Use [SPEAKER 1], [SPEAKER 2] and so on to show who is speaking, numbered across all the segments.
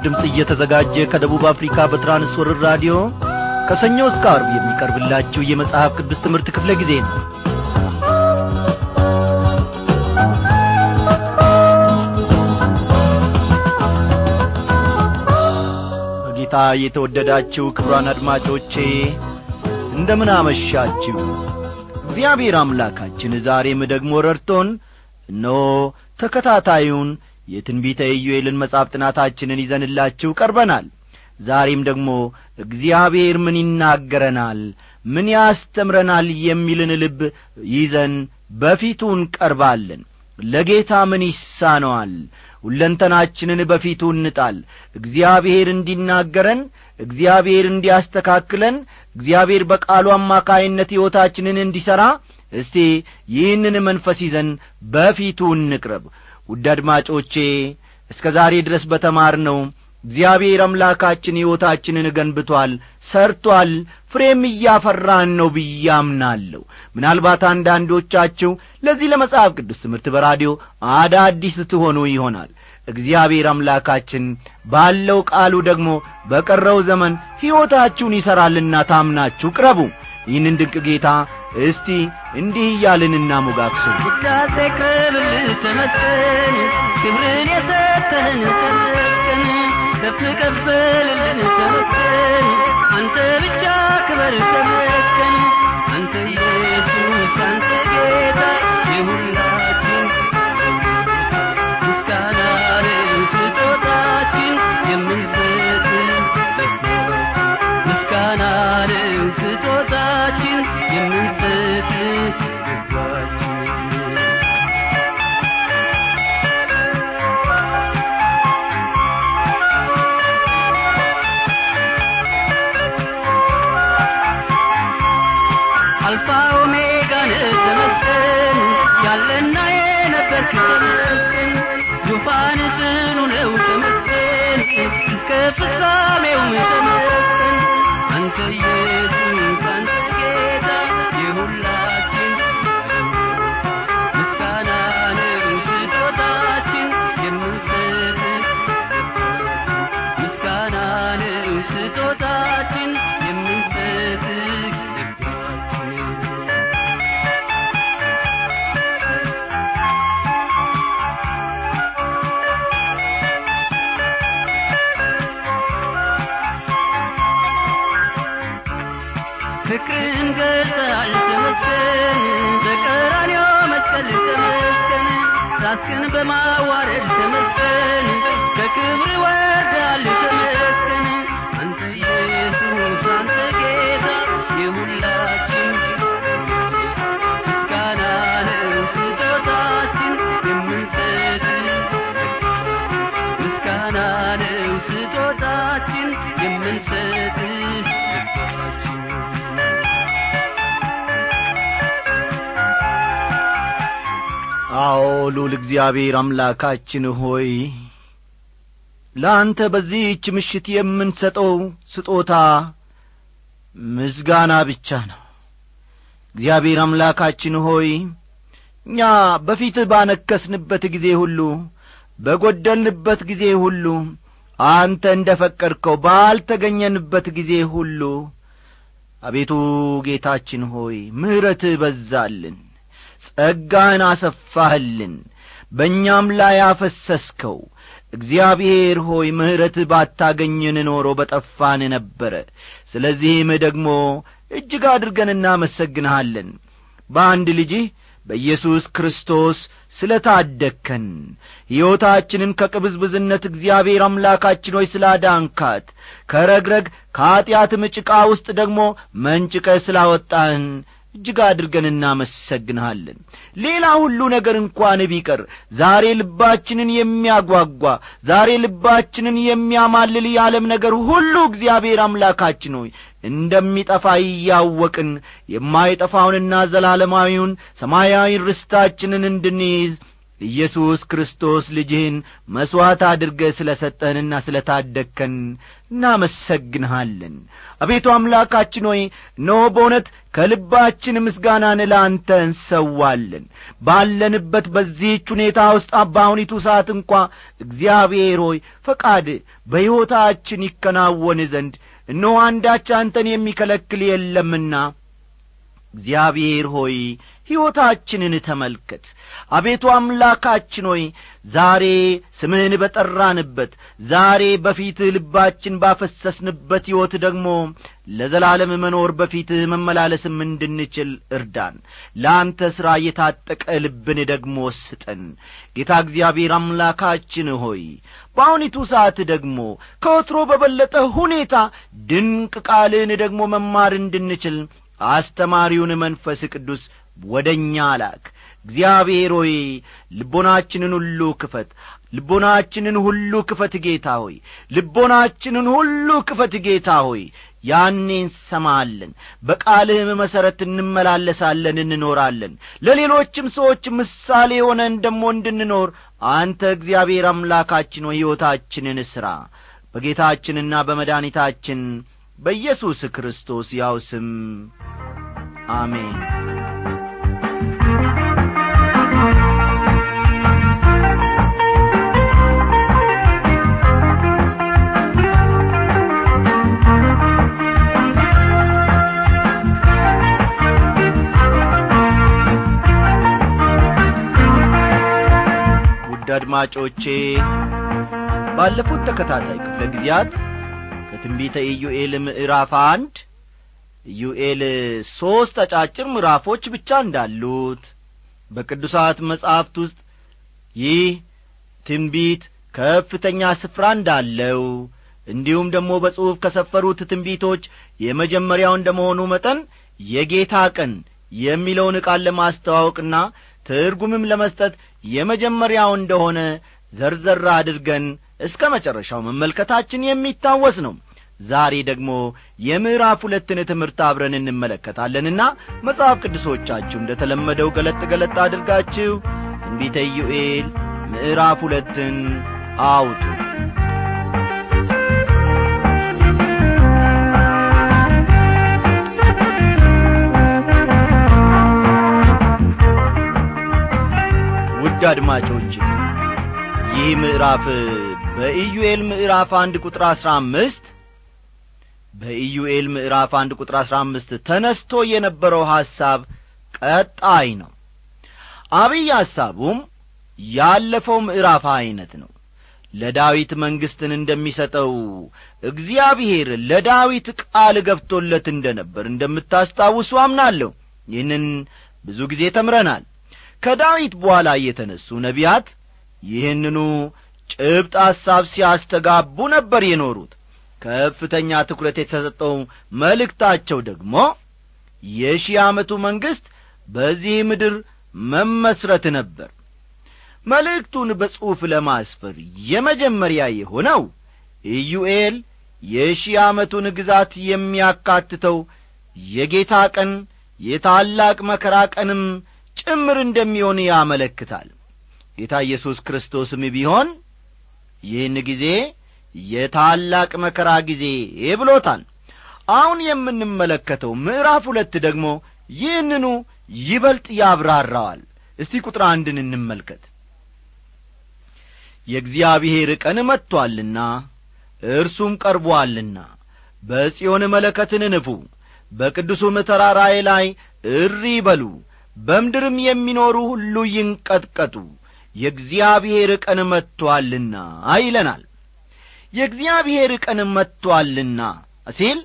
[SPEAKER 1] ምስራች ድምፅ እየተዘጋጀ ከደቡብ አፍሪካ በትራንስወርር ራዲዮ ከሰኞ እስከ አርብ የሚቀርብላችሁ የመጽሐፍ ቅዱስ ትምህርት ክፍለ ጊዜ ነው። በጌታ የተወደዳችሁ ክብሯን አድማጮቼ እንደምን አመሻችሁ? እግዚአብሔር አምላካችን ዛሬም ደግሞ ረድቶን እነሆ ተከታታዩን የትንቢተ ኢዩኤልን መጽሐፍ ጥናታችንን ይዘንላችሁ ቀርበናል። ዛሬም ደግሞ እግዚአብሔር ምን ይናገረናል? ምን ያስተምረናል? የሚልን ልብ ይዘን በፊቱ እንቀርባለን። ለጌታ ምን ይሳነዋል? ሁለንተናችንን በፊቱ እንጣል። እግዚአብሔር እንዲናገረን እግዚአብሔር እንዲያስተካክለን እግዚአብሔር በቃሉ አማካይነት ሕይወታችንን እንዲሠራ እስቲ ይህንን መንፈስ ይዘን በፊቱ እንቅረብ ውድ አድማጮቼ እስከ ዛሬ ድረስ በተማር ነው እግዚአብሔር አምላካችን ሕይወታችንን ገንብቶአል ሰርቶአል ፍሬም እያፈራን ነው ብያምናለሁ ምናልባት አንዳንዶቻችሁ ለዚህ ለመጽሐፍ ቅዱስ ትምህርት በራዲዮ አዳዲስ ትሆኑ ይሆናል። እግዚአብሔር አምላካችን ባለው ቃሉ ደግሞ በቀረው ዘመን ሕይወታችሁን ይሠራልና ታምናችሁ ቅረቡ። ይህንን ድንቅ ጌታ እስቲ እንዲህ እያልን እናሞጋግሰው።
[SPEAKER 2] ውዳሴ ክብር ተመስገን ክብርን የሰጠህን ተመስገን ከፍ ከፍ ተመስገን አንተ ብቻ ክበር ተመስገን
[SPEAKER 1] Martin. ሉል እግዚአብሔር አምላካችን ሆይ ለአንተ በዚህች ምሽት የምንሰጠው ስጦታ ምስጋና ብቻ ነው። እግዚአብሔር አምላካችን ሆይ እኛ በፊትህ ባነከስንበት ጊዜ ሁሉ በጐደልንበት ጊዜ ሁሉ አንተ እንደ ፈቀድከው ባልተገኘንበት ጊዜ ሁሉ አቤቱ ጌታችን ሆይ ምሕረትህ በዛልን ጸጋህን አሰፋህልን በእኛም ላይ አፈሰስከው። እግዚአብሔር ሆይ ምሕረትህ ባታገኝን ኖሮ በጠፋን ነበረ። ስለዚህም ደግሞ እጅግ አድርገን እናመሰግንሃለን። በአንድ ልጅህ በኢየሱስ ክርስቶስ ስለ ታደግከን ሕይወታችንን ከቅብዝብዝነት እግዚአብሔር አምላካችን ሆይ ስላዳንካት ከረግረግ ከኀጢአትም ጭቃ ውስጥ ደግሞ መንጭቀ ስላወጣህን እጅግ አድርገን እናመሰግንሃለን። ሌላ ሁሉ ነገር እንኳን ቢቀር ዛሬ ልባችንን የሚያጓጓ ዛሬ ልባችንን የሚያማልል የዓለም ነገር ሁሉ እግዚአብሔር አምላካችን ሆይ እንደሚጠፋ እያወቅን የማይጠፋውንና ዘላለማዊውን ሰማያዊ ርስታችንን እንድንይዝ ኢየሱስ ክርስቶስ ልጅህን መሥዋዕት አድርገ ስለ ሰጠህንና ስለ ታደግከን እናመሰግንሃለን። አቤቱ አምላካችን ሆይ እነሆ በእውነት ከልባችን ምስጋናን ለአንተ እንሰዋለን። ባለንበት በዚህች ሁኔታ ውስጥ በአሁኒቱ ሰዓት እንኳ እግዚአብሔር ሆይ ፈቃድ በሕይወታችን ይከናወን ዘንድ እነሆ አንዳች አንተን የሚከለክል የለምና እግዚአብሔር ሆይ ሕይወታችንን ተመልከት አቤቱ አምላካችን ሆይ ዛሬ ስምህን በጠራንበት ዛሬ በፊትህ ልባችን ባፈሰስንበት ሕይወት ደግሞ ለዘላለም መኖር በፊትህ መመላለስም እንድንችል እርዳን። ለአንተ ሥራ የታጠቀ ልብን ደግሞ ስጠን። ጌታ እግዚአብሔር አምላካችን ሆይ በአሁኒቱ ሰዓት ደግሞ ከወትሮ በበለጠ ሁኔታ ድንቅ ቃልህን ደግሞ መማር እንድንችል አስተማሪውን መንፈስ ቅዱስ ወደ እኛ ላክ እግዚአብሔር ሆይ ልቦናችንን ሁሉ ክፈት። ልቦናችንን ሁሉ ክፈት ጌታ ሆይ። ልቦናችንን ሁሉ ክፈት ጌታ ሆይ። ያኔ እንሰማለን በቃልህም መሠረት እንመላለሳለን እንኖራለን። ለሌሎችም ሰዎች ምሳሌ ሆነን ደሞ እንድንኖር አንተ እግዚአብሔር አምላካችን ሆይ ሕይወታችንን ሥራ በጌታችንና በመድኃኒታችን በኢየሱስ ክርስቶስ ያው ስም አሜን አድማጮቼ ባለፉት ተከታታይ ክፍለ ጊዜያት ከትንቢተ ኢዩኤል ምዕራፍ አንድ ኢዩኤል ሦስት አጫጭር ምዕራፎች ብቻ እንዳሉት በቅዱሳት መጻሕፍት ውስጥ ይህ ትንቢት ከፍተኛ ስፍራ እንዳለው እንዲሁም ደግሞ በጽሑፍ ከሰፈሩት ትንቢቶች የመጀመሪያው እንደ መሆኑ መጠን የጌታ ቀን የሚለውን ቃል ለማስተዋወቅና ትርጉምም ለመስጠት የመጀመሪያው እንደሆነ ዘርዘር አድርገን እስከ መጨረሻው መመልከታችን የሚታወስ ነው። ዛሬ ደግሞ የምዕራፍ ሁለትን ትምህርት አብረን እንመለከታለንና መጽሐፍ ቅዱሶቻችሁ እንደ ተለመደው ገለጥ ገለጥ አድርጋችሁ ትንቢተ ኢዩኤል ምዕራፍ ሁለትን አውጡ አድማጮች ይህ ምዕራፍ በኢዩኤል ምዕራፍ አንድ ቁጥር አሥራ አምስት በኢዩኤል ምዕራፍ አንድ ቁጥር አሥራ አምስት ተነስቶ የነበረው ሐሳብ ቀጣይ ነው። አብይ ሐሳቡም ያለፈው ምዕራፍ ዐይነት ነው። ለዳዊት መንግሥትን እንደሚሰጠው እግዚአብሔር ለዳዊት ቃል ገብቶለት እንደ ነበር እንደምታስታውሱ አምናለሁ። ይህንን ብዙ ጊዜ ተምረናል ከዳዊት በኋላ የተነሱ ነቢያት ይህንኑ ጭብጥ ሐሳብ ሲያስተጋቡ ነበር የኖሩት። ከፍተኛ ትኩረት የተሰጠው መልእክታቸው ደግሞ የሺህ ዓመቱ መንግሥት በዚህ ምድር መመስረት ነበር። መልእክቱን በጽሑፍ ለማስፈር የመጀመሪያ የሆነው ኢዩኤል የሺህ ዓመቱን ግዛት የሚያካትተው የጌታ ቀን የታላቅ መከራ ቀንም ጭምር እንደሚሆን ያመለክታል። ጌታ ኢየሱስ ክርስቶስም ቢሆን ይህን ጊዜ የታላቅ መከራ ጊዜ ብሎታል። አሁን የምንመለከተው ምዕራፍ ሁለት ደግሞ ይህንኑ ይበልጥ ያብራራዋል። እስቲ ቁጥር አንድን እንመልከት። የእግዚአብሔር ቀን መጥቶአልና እርሱም ቀርቦአልና በጽዮን መለከትን ንፉ በቅዱሱም ተራራዬ ላይ እሪ በሉ በምድርም የሚኖሩ ሁሉ ይንቀጥቀጡ። የእግዚአብሔር ቀን መጥቶአልና ይለናል። የእግዚአብሔር ቀን መጥቶአልና ሲል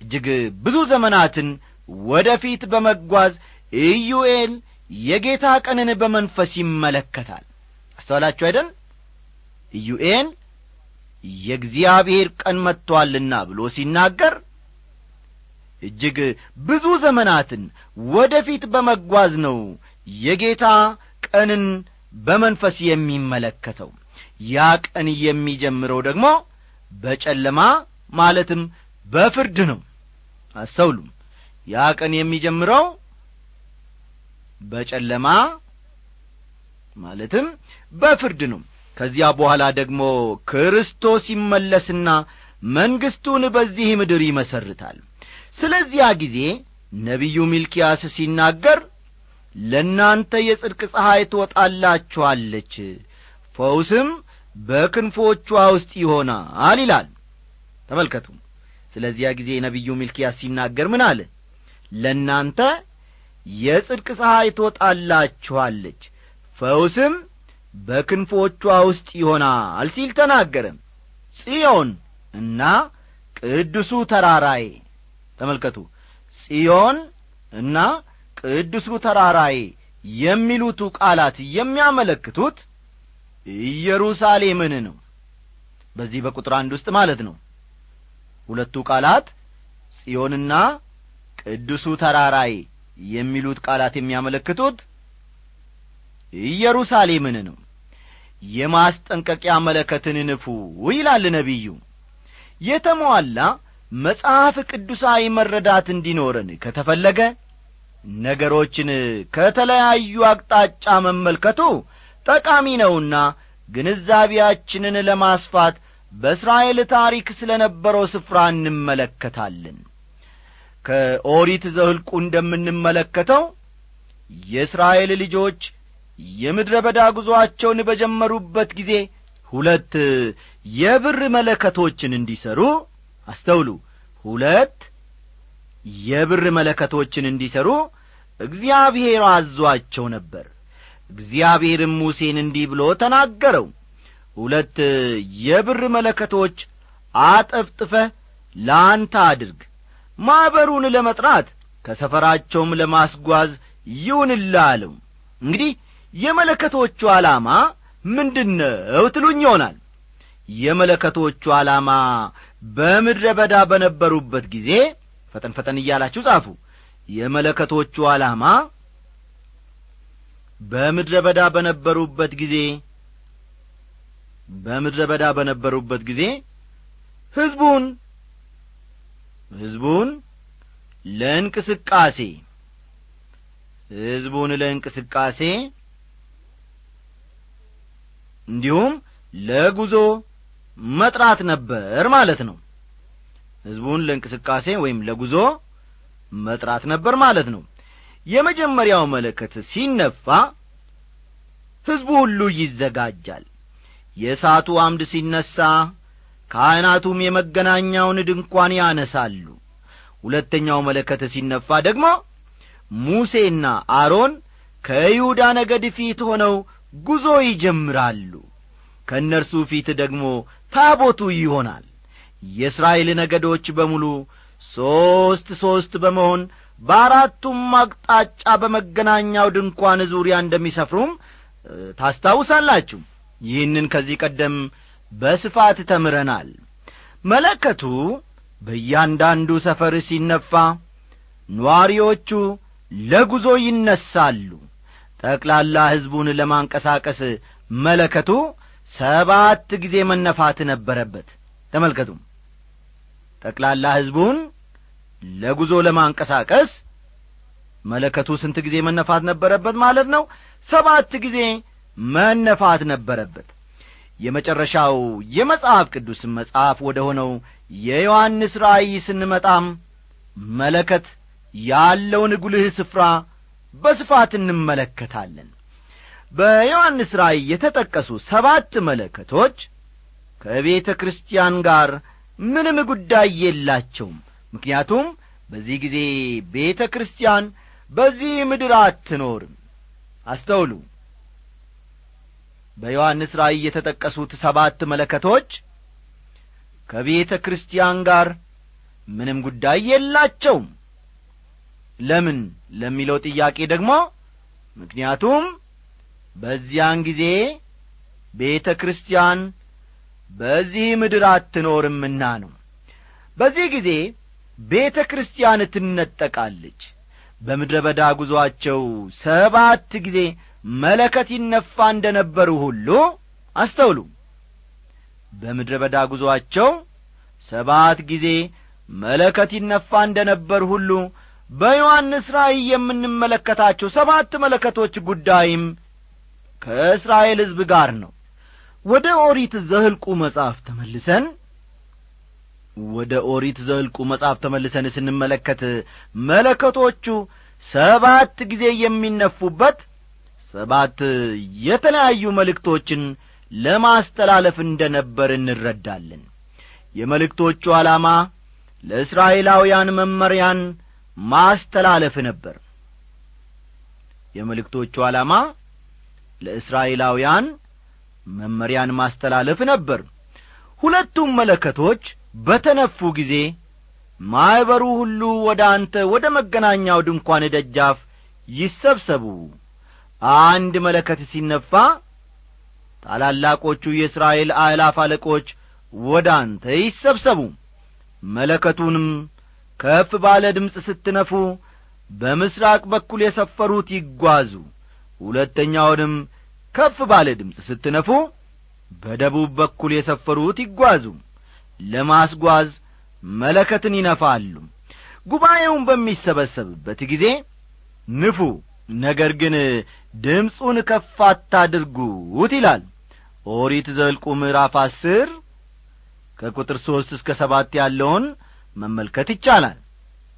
[SPEAKER 1] እጅግ ብዙ ዘመናትን ወደ ፊት በመጓዝ ኢዩኤል የጌታ ቀንን በመንፈስ ይመለከታል። አስተዋላችሁ አይደል? ኢዩኤል የእግዚአብሔር ቀን መጥቶአልና ብሎ ሲናገር እጅግ ብዙ ዘመናትን ወደ ፊት በመጓዝ ነው የጌታ ቀንን በመንፈስ የሚመለከተው። ያ ቀን የሚጀምረው ደግሞ በጨለማ ማለትም በፍርድ ነው። አስተውሉም ያ ቀን የሚጀምረው በጨለማ ማለትም በፍርድ ነው። ከዚያ በኋላ ደግሞ ክርስቶስ ይመለስና መንግሥቱን በዚህ ምድር ይመሰርታል ስለዚያ ጊዜ ነቢዩ ሚልኪያስ ሲናገር ለእናንተ የጽድቅ ፀሐይ ትወጣላችኋለች ፈውስም በክንፎቿ ውስጥ ይሆናል ይላል። ተመልከቱ። ስለዚያ ጊዜ ነቢዩ ሚልኪያስ ሲናገር ምን አለ? ለእናንተ የጽድቅ ፀሐይ ትወጣላችኋለች ፈውስም በክንፎቿ ውስጥ ይሆናል ሲል ተናገረ። ጽዮን እና ቅዱሱ ተራራዬ ተመልከቱ። ጽዮን እና ቅዱሱ ተራራዬ የሚሉቱ ቃላት የሚያመለክቱት ኢየሩሳሌምን ነው። በዚህ በቁጥር አንድ ውስጥ ማለት ነው። ሁለቱ ቃላት ጽዮንና ቅዱሱ ተራራዬ የሚሉት ቃላት የሚያመለክቱት ኢየሩሳሌምን ነው። የማስጠንቀቂያ መለከትን ንፉ ይላል ነቢዩ። የተሟላ መጽሐፍ ቅዱሳዊ መረዳት እንዲኖረን ከተፈለገ ነገሮችን ከተለያዩ አቅጣጫ መመልከቱ ጠቃሚ ነውና ግንዛቤያችንን ለማስፋት በእስራኤል ታሪክ ስለ ነበረው ስፍራ እንመለከታለን። ከኦሪት ዘህልቁ እንደምንመለከተው የእስራኤል ልጆች የምድረ በዳ ጉዞአቸውን በጀመሩበት ጊዜ ሁለት የብር መለከቶችን እንዲሰሩ አስተውሉ። ሁለት የብር መለከቶችን እንዲሰሩ እግዚአብሔር አዟቸው ነበር። እግዚአብሔርም ሙሴን እንዲህ ብሎ ተናገረው። ሁለት የብር መለከቶች አጠፍጥፈህ ለአንተ አድርግ ማኅበሩን ለመጥራት ከሰፈራቸውም ለማስጓዝ ይሁንልህ አለው። እንግዲህ የመለከቶቹ ዓላማ ምንድነው ትሉኝ ይሆናል። የመለከቶቹ ዓላማ በምድረ በዳ በነበሩበት ጊዜ ፈጠን ፈጠን እያላችሁ ጻፉ። የመለከቶቹ ዓላማ በምድረ በዳ በነበሩበት ጊዜ በምድረ በዳ በነበሩበት ጊዜ ሕዝቡን ሕዝቡን ለእንቅስቃሴ ሕዝቡን ለእንቅስቃሴ እንዲሁም ለጉዞ መጥራት ነበር ማለት ነው። ሕዝቡን ለእንቅስቃሴ ወይም ለጉዞ መጥራት ነበር ማለት ነው። የመጀመሪያው መለከት ሲነፋ ሕዝቡ ሁሉ ይዘጋጃል። የእሳቱ አምድ ሲነሣ ካህናቱም የመገናኛውን ድንኳን ያነሳሉ። ሁለተኛው መለከት ሲነፋ ደግሞ ሙሴና አሮን ከይሁዳ ነገድ ፊት ሆነው ጉዞ ይጀምራሉ። ከእነርሱ ፊት ደግሞ ታቦቱ ይሆናል። የእስራኤል ነገዶች በሙሉ ሦስት ሦስት በመሆን በአራቱም አቅጣጫ በመገናኛው ድንኳን ዙሪያ እንደሚሰፍሩም ታስታውሳላችሁ። ይህንን ከዚህ ቀደም በስፋት ተምረናል። መለከቱ በእያንዳንዱ ሰፈር ሲነፋ ነዋሪዎቹ ለጉዞ ይነሳሉ። ጠቅላላ ሕዝቡን ለማንቀሳቀስ መለከቱ ሰባት ጊዜ መነፋት ነበረበት። ተመልከቱ ጠቅላላ ሕዝቡን ለጉዞ ለማንቀሳቀስ መለከቱ ስንት ጊዜ መነፋት ነበረበት ማለት ነው? ሰባት ጊዜ መነፋት ነበረበት። የመጨረሻው የመጽሐፍ ቅዱስ መጽሐፍ ወደ ሆነው የዮሐንስ ራእይ ስንመጣም መለከት ያለውን ጉልህ ስፍራ በስፋት እንመለከታለን በዮሐንስ ራእይ የተጠቀሱ ሰባት መለከቶች ከቤተ ክርስቲያን ጋር ምንም ጉዳይ የላቸውም። ምክንያቱም በዚህ ጊዜ ቤተ ክርስቲያን በዚህ ምድር አትኖርም። አስተውሉ። በዮሐንስ ራእይ የተጠቀሱት ሰባት መለከቶች ከቤተ ክርስቲያን ጋር ምንም ጉዳይ የላቸውም። ለምን ለሚለው ጥያቄ ደግሞ ምክንያቱም በዚያን ጊዜ ቤተ ክርስቲያን በዚህ ምድር አትኖርምና ነው። በዚህ ጊዜ ቤተ ክርስቲያን ትነጠቃለች። በምድረ በዳ ጉዞአቸው ሰባት ጊዜ መለከት ይነፋ እንደ ነበሩ ሁሉ አስተውሉ። በምድረ በዳ ጉዞአቸው ሰባት ጊዜ መለከት ይነፋ እንደ ነበር ሁሉ በዮሐንስ ራእይ የምንመለከታቸው ሰባት መለከቶች ጉዳይም ከእስራኤል ሕዝብ ጋር ነው። ወደ ኦሪት ዘህልቁ መጽሐፍ ተመልሰን ወደ ኦሪት ዘህልቁ መጽሐፍ ተመልሰን ስንመለከት መለከቶቹ ሰባት ጊዜ የሚነፉበት ሰባት የተለያዩ መልእክቶችን ለማስተላለፍ እንደ ነበር እንረዳለን። የመልእክቶቹ ዓላማ ለእስራኤላውያን መመሪያን ማስተላለፍ ነበር። የመልእክቶቹ ዓላማ ለእስራኤላውያን መመሪያን ማስተላለፍ ነበር። ሁለቱም መለከቶች በተነፉ ጊዜ ማኅበሩ ሁሉ ወደ አንተ ወደ መገናኛው ድንኳን ደጃፍ ይሰብሰቡ። አንድ መለከት ሲነፋ ታላላቆቹ የእስራኤል አእላፍ አለቆች ወደ አንተ ይሰብሰቡ። መለከቱንም ከፍ ባለ ድምፅ ስትነፉ በምስራቅ በኩል የሰፈሩት ይጓዙ ሁለተኛውንም ከፍ ባለ ድምፅ ስትነፉ በደቡብ በኩል የሰፈሩት ይጓዙ ለማስጓዝ መለከትን ይነፋሉ። ጉባኤውን በሚሰበሰብበት ጊዜ ንፉ ነገር ግን ድምፁን ከፍ አታድርጉት ይላል። ኦሪት ዘልቁ ምዕራፍ አስር ከቁጥር ሦስት እስከ ሰባት ያለውን መመልከት ይቻላል።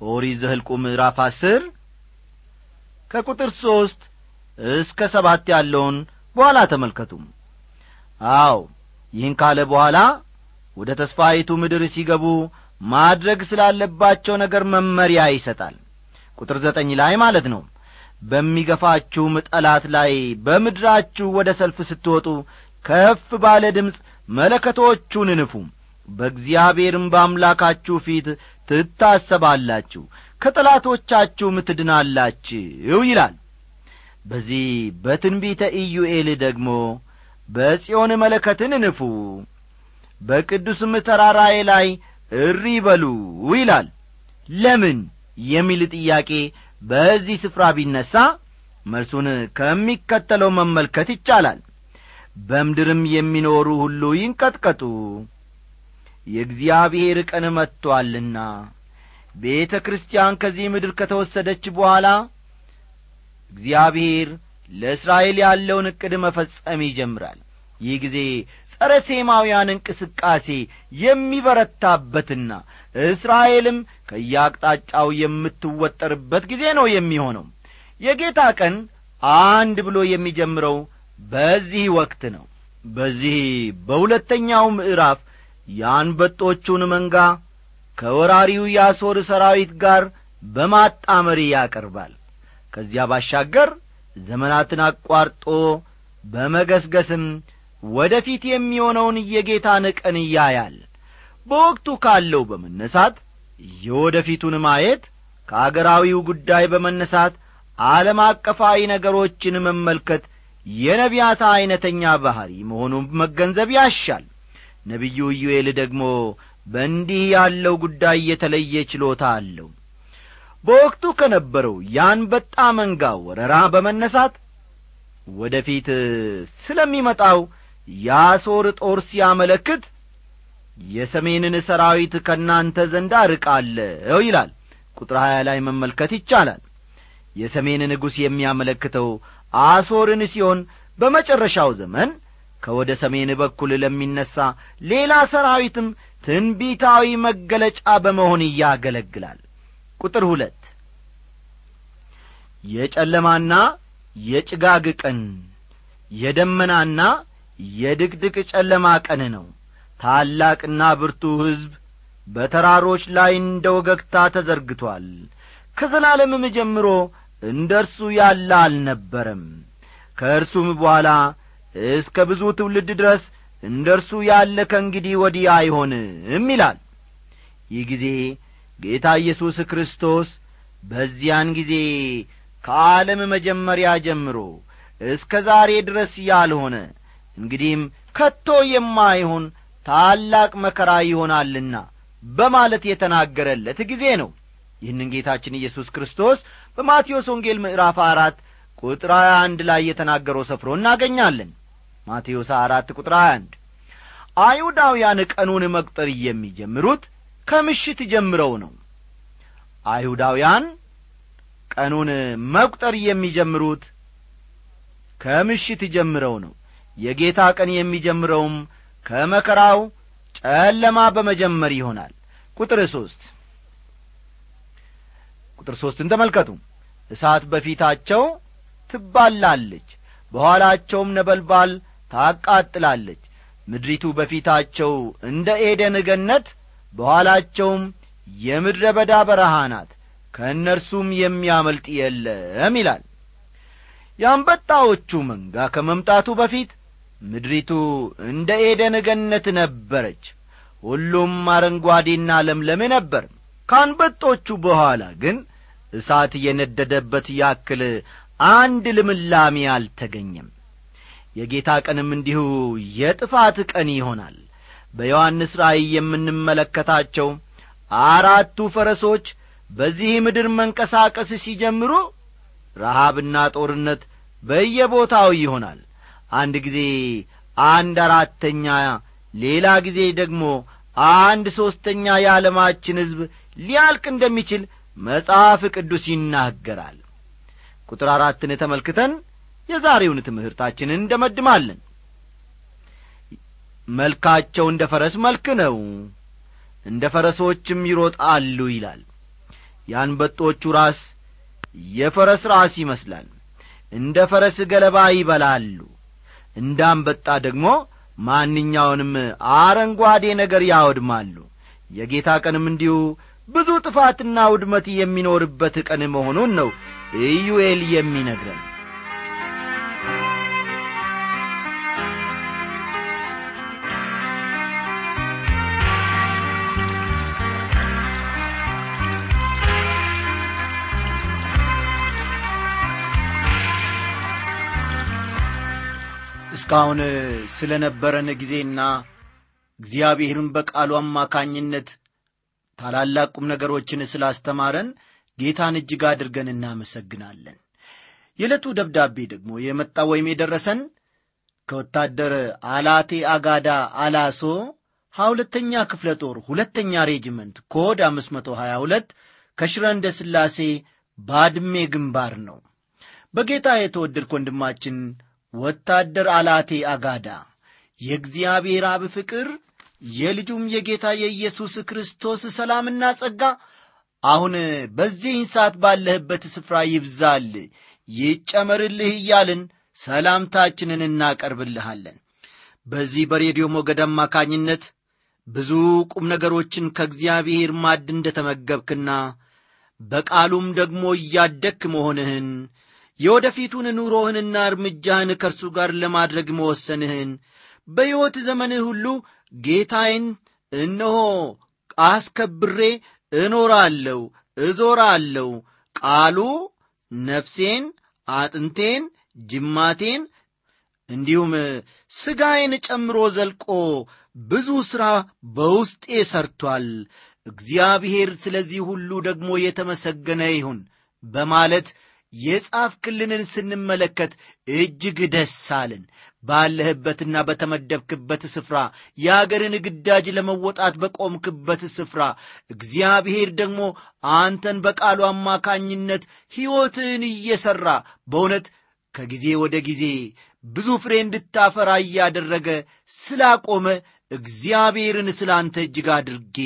[SPEAKER 1] ኦሪት ዘህልቁ ምዕራፍ አስር ከቁጥር ሦስት እስከ ሰባት ያለውን በኋላ ተመልከቱም። አው ይህን ካለ በኋላ ወደ ተስፋዪቱ ምድር ሲገቡ ማድረግ ስላለባቸው ነገር መመሪያ ይሰጣል። ቁጥር ዘጠኝ ላይ ማለት ነው። በሚገፋችሁም ጠላት ላይ በምድራችሁ ወደ ሰልፍ ስትወጡ ከፍ ባለ ድምፅ መለከቶቹን ንፉ። በእግዚአብሔርም በአምላካችሁ ፊት ትታሰባላችሁ ከጠላቶቻችሁም ትድናላችሁ ይላል በዚህ በትንቢተ ኢዩኤል ደግሞ በጽዮን መለከትን ንፉ በቅዱስም ተራራዬ ላይ እሪ በሉ ይላል። ለምን የሚል ጥያቄ በዚህ ስፍራ ቢነሣ መልሱን ከሚከተለው መመልከት ይቻላል። በምድርም የሚኖሩ ሁሉ ይንቀጥቀጡ። የእግዚአብሔር ቀን መጥቶአልና ቤተ ክርስቲያን ከዚህ ምድር ከተወሰደች በኋላ እግዚአብሔር ለእስራኤል ያለውን ዕቅድ መፈጸም ይጀምራል። ይህ ጊዜ ጸረ ሴማውያን እንቅስቃሴ የሚበረታበትና እስራኤልም ከያቅጣጫው የምትወጠርበት ጊዜ ነው የሚሆነው። የጌታ ቀን አንድ ብሎ የሚጀምረው በዚህ ወቅት ነው። በዚህ በሁለተኛው ምዕራፍ የአንበጦቹን መንጋ ከወራሪው የአሦር ሰራዊት ጋር በማጣመር ያቀርባል ከዚያ ባሻገር ዘመናትን አቋርጦ በመገስገስም ወደ ፊት የሚሆነውን የጌታን ቀን ያያል። በወቅቱ ካለው በመነሳት የወደፊቱን ማየት ከአገራዊው ጉዳይ በመነሳት ዓለም አቀፋዊ ነገሮችን መመልከት የነቢያት ዐይነተኛ ባሕሪ መሆኑን መገንዘብ ያሻል። ነቢዩ ኢዩኤል ደግሞ በእንዲህ ያለው ጉዳይ የተለየ ችሎታ አለው በወቅቱ ከነበረው የአንበጣ መንጋ ወረራ በመነሳት ወደ ፊት ስለሚመጣው የአሦር ጦር ሲያመለክት የሰሜንን ሰራዊት ከእናንተ ዘንድ አርቃለሁ ይላል። ቁጥር ሀያ ላይ መመልከት ይቻላል። የሰሜን ንጉሥ የሚያመለክተው አሦርን ሲሆን በመጨረሻው ዘመን ከወደ ሰሜን በኩል ለሚነሣ ሌላ ሰራዊትም ትንቢታዊ መገለጫ በመሆን ያገለግላል ቁጥር ሁለት። የጨለማና የጭጋግ ቀን የደመናና የድቅድቅ ጨለማ ቀን ነው። ታላቅና ብርቱ ሕዝብ በተራሮች ላይ እንደ ወገግታ ተዘርግቶአል ከዘላለምም ጀምሮ እንደ እርሱ ያለ አልነበረም። ከእርሱም በኋላ እስከ ብዙ ትውልድ ድረስ እንደ እርሱ ያለ ከእንግዲህ ወዲህ አይሆንም ይላል። ይህ ጊዜ ጌታ ኢየሱስ ክርስቶስ በዚያን ጊዜ ከዓለም መጀመሪያ ጀምሮ እስከ ዛሬ ድረስ ያልሆነ እንግዲህም ከቶ የማይሆን ታላቅ መከራ ይሆናልና በማለት የተናገረለት ጊዜ ነው። ይህንን ጌታችን ኢየሱስ ክርስቶስ በማቴዎስ ወንጌል ምዕራፍ አራት ቁጥር ሀያ አንድ ላይ የተናገረው ሰፍሮ እናገኛለን። ማቴዎስ አራት ቁጥር ሀያ አንድ። አይሁዳውያን ቀኑን መቁጠር የሚጀምሩት ከምሽት ጀምረው ነው። አይሁዳውያን ቀኑን መቁጠር የሚጀምሩት
[SPEAKER 3] ከምሽት ጀምረው ነው። የጌታ ቀን የሚጀምረውም ከመከራው ጨለማ በመጀመር ይሆናል። ቁጥር ሦስት ቁጥር ሦስትን ተመልከቱ። እሳት በፊታቸው ትባላለች በኋላቸውም ነበልባል ታቃጥላለች። ምድሪቱ በፊታቸው እንደ ኤደን ገነት በኋላቸውም የምድረ በዳ በረሃ ናት ከእነርሱም የሚያመልጥ የለም ይላል። የአንበጣዎቹ መንጋ ከመምጣቱ በፊት ምድሪቱ እንደ ኤደን ገነት ነበረች። ሁሉም አረንጓዴና ለምለም ነበር። ከአንበጦቹ በኋላ ግን እሳት የነደደበት ያክል አንድ ልምላሜ አልተገኘም። የጌታ ቀንም እንዲሁ የጥፋት ቀን ይሆናል በዮሐንስ ራእይ የምንመለከታቸው አራቱ ፈረሶች በዚህ ምድር መንቀሳቀስ ሲጀምሩ ረሃብና ጦርነት በየቦታው ይሆናል። አንድ ጊዜ አንድ አራተኛ ሌላ ጊዜ ደግሞ አንድ ሦስተኛ የዓለማችን ሕዝብ ሊያልቅ እንደሚችል መጽሐፍ ቅዱስ ይናገራል። ቁጥር አራትን ተመልክተን የዛሬውን ትምህርታችንን እንደመድማለን መልካቸው እንደ ፈረስ መልክ ነው። እንደ ፈረሶችም ይሮጣሉ ይላል። የአንበጦቹ ራስ የፈረስ ራስ ይመስላል። እንደ ፈረስ ገለባ ይበላሉ። እንደ አንበጣ ደግሞ ማንኛውንም አረንጓዴ ነገር ያወድማሉ። የጌታ ቀንም እንዲሁ ብዙ ጥፋትና ውድመት የሚኖርበት ቀን መሆኑን ነው ኢዩኤል የሚነግረን
[SPEAKER 1] እስካሁን ስለ ነበረን ጊዜና እግዚአብሔርን በቃሉ አማካኝነት ታላላቅ ቁም ነገሮችን ስላስተማረን ጌታን እጅግ አድርገን እናመሰግናለን። የዕለቱ ደብዳቤ ደግሞ የመጣ ወይም የደረሰን ከወታደር አላቴ አጋዳ አላሶ ሁለተኛ ክፍለ ጦር ሁለተኛ ሬጅመንት ኮድ 522 ከሽረ እንዳ ሥላሴ ባድሜ ግንባር ነው። በጌታ የተወደድክ ወንድማችን ወታደር አላቴ አጋዳ የእግዚአብሔር አብ ፍቅር የልጁም የጌታ የኢየሱስ ክርስቶስ ሰላምና ጸጋ አሁን በዚህን ሰዓት ባለህበት ስፍራ ይብዛል ይጨመርልህ እያልን ሰላምታችንን እናቀርብልሃለን። በዚህ በሬዲዮ ሞገድ አማካኝነት ብዙ ቁም ነገሮችን ከእግዚአብሔር ማድ እንደተመገብክና በቃሉም ደግሞ እያደግክ መሆንህን የወደፊቱን ኑሮህንና እርምጃህን ከእርሱ ጋር ለማድረግ መወሰንህን በሕይወት ዘመንህ ሁሉ ጌታዬን እነሆ አስከብሬ እኖራለሁ እዞራለሁ። ቃሉ ነፍሴን አጥንቴን ጅማቴን እንዲሁም ሥጋዬን ጨምሮ ዘልቆ ብዙ ሥራ በውስጤ ሰርቷል እግዚአብሔር ስለዚህ ሁሉ ደግሞ የተመሰገነ ይሁን በማለት የጻፍክልንን ስንመለከት እጅግ ደስ አለን። ባለህበትና በተመደብክበት ስፍራ የአገርን ግዳጅ ለመወጣት በቆምክበት ስፍራ እግዚአብሔር ደግሞ አንተን በቃሉ አማካኝነት ሕይወትህን እየሠራ በእውነት ከጊዜ ወደ ጊዜ ብዙ ፍሬ እንድታፈራ እያደረገ ስላቆመ እግዚአብሔርን ስለ እጅግ አድርጌ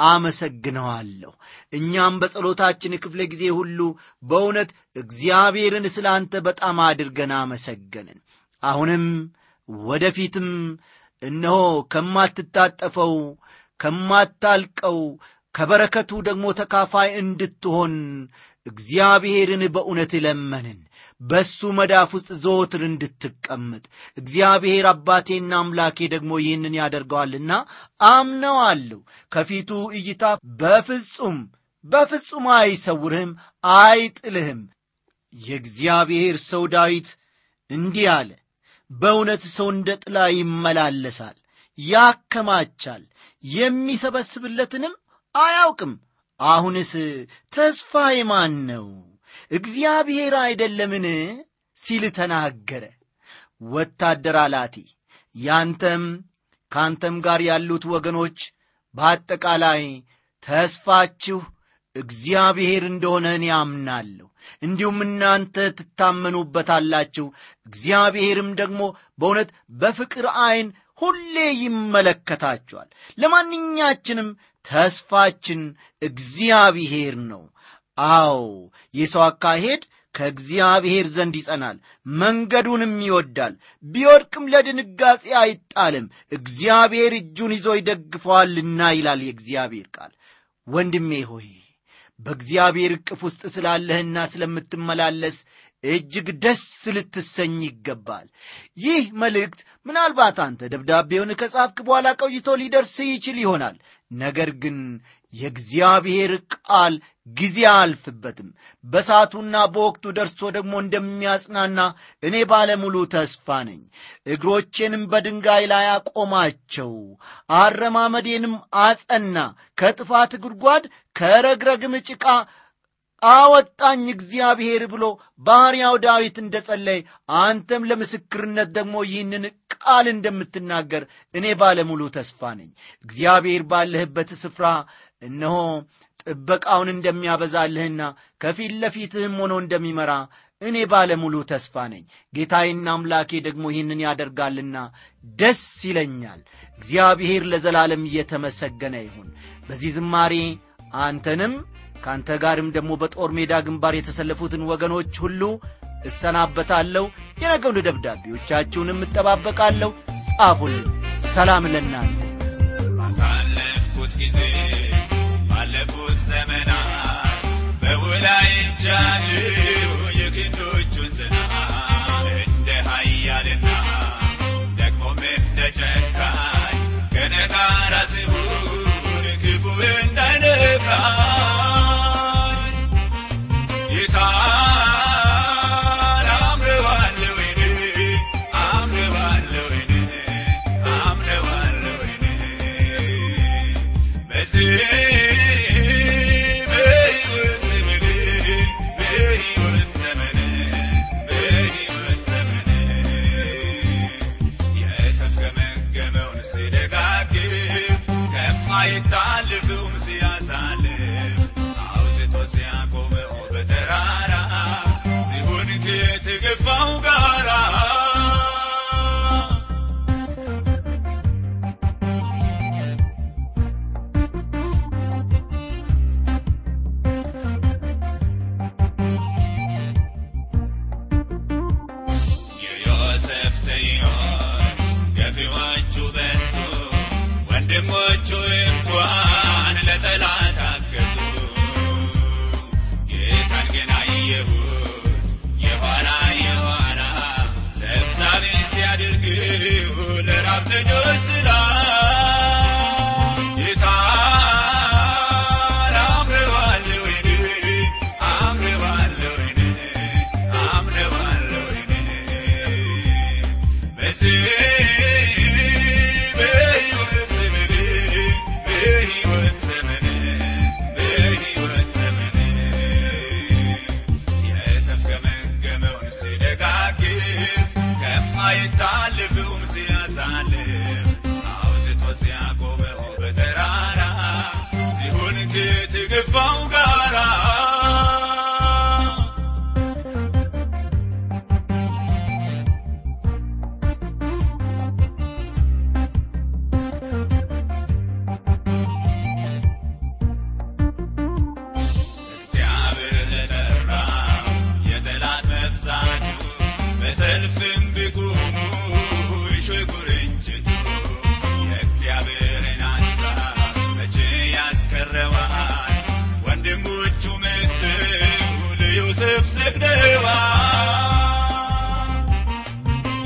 [SPEAKER 1] አመሰግነዋለሁ። እኛም በጸሎታችን ክፍለ ጊዜ ሁሉ በእውነት እግዚአብሔርን ስለ አንተ በጣም አድርገን አመሰገንን። አሁንም ወደፊትም እነሆ ከማትታጠፈው ከማታልቀው ከበረከቱ ደግሞ ተካፋይ እንድትሆን እግዚአብሔርን በእውነት ለመንን በሱ መዳፍ ውስጥ ዘወትር እንድትቀመጥ። እግዚአብሔር አባቴና አምላኬ ደግሞ ይህንን ያደርገዋልና አምነዋለሁ። ከፊቱ እይታ በፍጹም በፍጹም አይሰውርህም አይጥልህም። የእግዚአብሔር ሰው ዳዊት እንዲህ አለ በእውነት ሰው እንደ ጥላ ይመላለሳል ያከማቻል የሚሰበስብለትንም አያውቅም። አሁንስ ተስፋ የማን ነው እግዚአብሔር አይደለምን? ሲል ተናገረ። ወታደር አላቴ ያንተም ካንተም ጋር ያሉት ወገኖች በአጠቃላይ ተስፋችሁ እግዚአብሔር እንደሆነ እኔ አምናለሁ። እንዲሁም እናንተ ትታመኑበታላችሁ እግዚአብሔርም ደግሞ በእውነት በፍቅር ዐይን ሁሌ ይመለከታችኋል። ለማንኛችንም ተስፋችን እግዚአብሔር ነው አዎ የሰው አካሄድ ከእግዚአብሔር ዘንድ ይጸናል መንገዱንም ይወዳል። ቢወድቅም ለድንጋጼ አይጣልም እግዚአብሔር እጁን ይዞ ይደግፈዋልና ይላል የእግዚአብሔር ቃል። ወንድሜ ሆይ በእግዚአብሔር ዕቅፍ ውስጥ ስላለህና ስለምትመላለስ እጅግ ደስ ልትሰኝ ይገባል። ይህ መልእክት ምናልባት አንተ ደብዳቤውን ከጻፍክ በኋላ ቆይቶ ሊደርስ ይችል ይሆናል። ነገር ግን የእግዚአብሔር ቃል ጊዜ አልፍበትም። በሳቱና በወቅቱ ደርሶ ደግሞ እንደሚያጽናና እኔ ባለሙሉ ተስፋ ነኝ። እግሮቼንም በድንጋይ ላይ አቆማቸው አረማመዴንም አጸና። ከጥፋት ጉድጓድ ከረግረግም ጭቃ አወጣኝ እግዚአብሔር ብሎ ባሪያው ዳዊት እንደ ጸለይ አንተም ለምስክርነት ደግሞ ይህንን ቃል እንደምትናገር እኔ ባለሙሉ ተስፋ ነኝ። እግዚአብሔር ባለህበት ስፍራ እነሆ ጥበቃውን እንደሚያበዛልህና ከፊት ለፊትህም ሆኖ እንደሚመራ እኔ ባለሙሉ ተስፋ ነኝ። ጌታዬና አምላኬ ደግሞ ይህንን ያደርጋልና ደስ ይለኛል። እግዚአብሔር ለዘላለም እየተመሰገነ ይሁን። በዚህ ዝማሬ አንተንም ከአንተ ጋርም ደግሞ በጦር ሜዳ ግንባር የተሰለፉትን ወገኖች ሁሉ እሰናበታለሁ። የነገውን ደብዳቤዎቻችሁንም እጠባበቃለሁ። ጻፉልን። ሰላም
[SPEAKER 4] ባሳለፍኩት ጊዜ ባለፉት ዘመናት በውላይ ቻለው የግንዶቹን ዝናብ እንደ ኃያልና ደግሞም እንደ ጨካኝ ከነጋራ ሲሆን ክፉ እንዳይነካኝ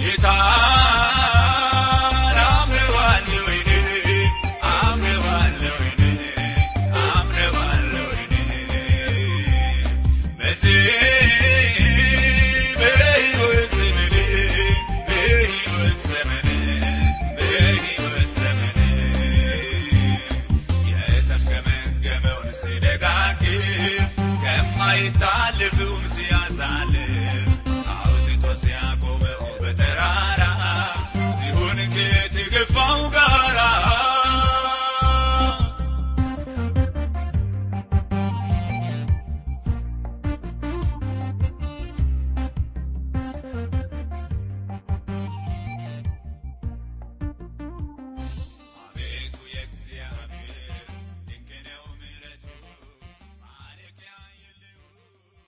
[SPEAKER 4] Ita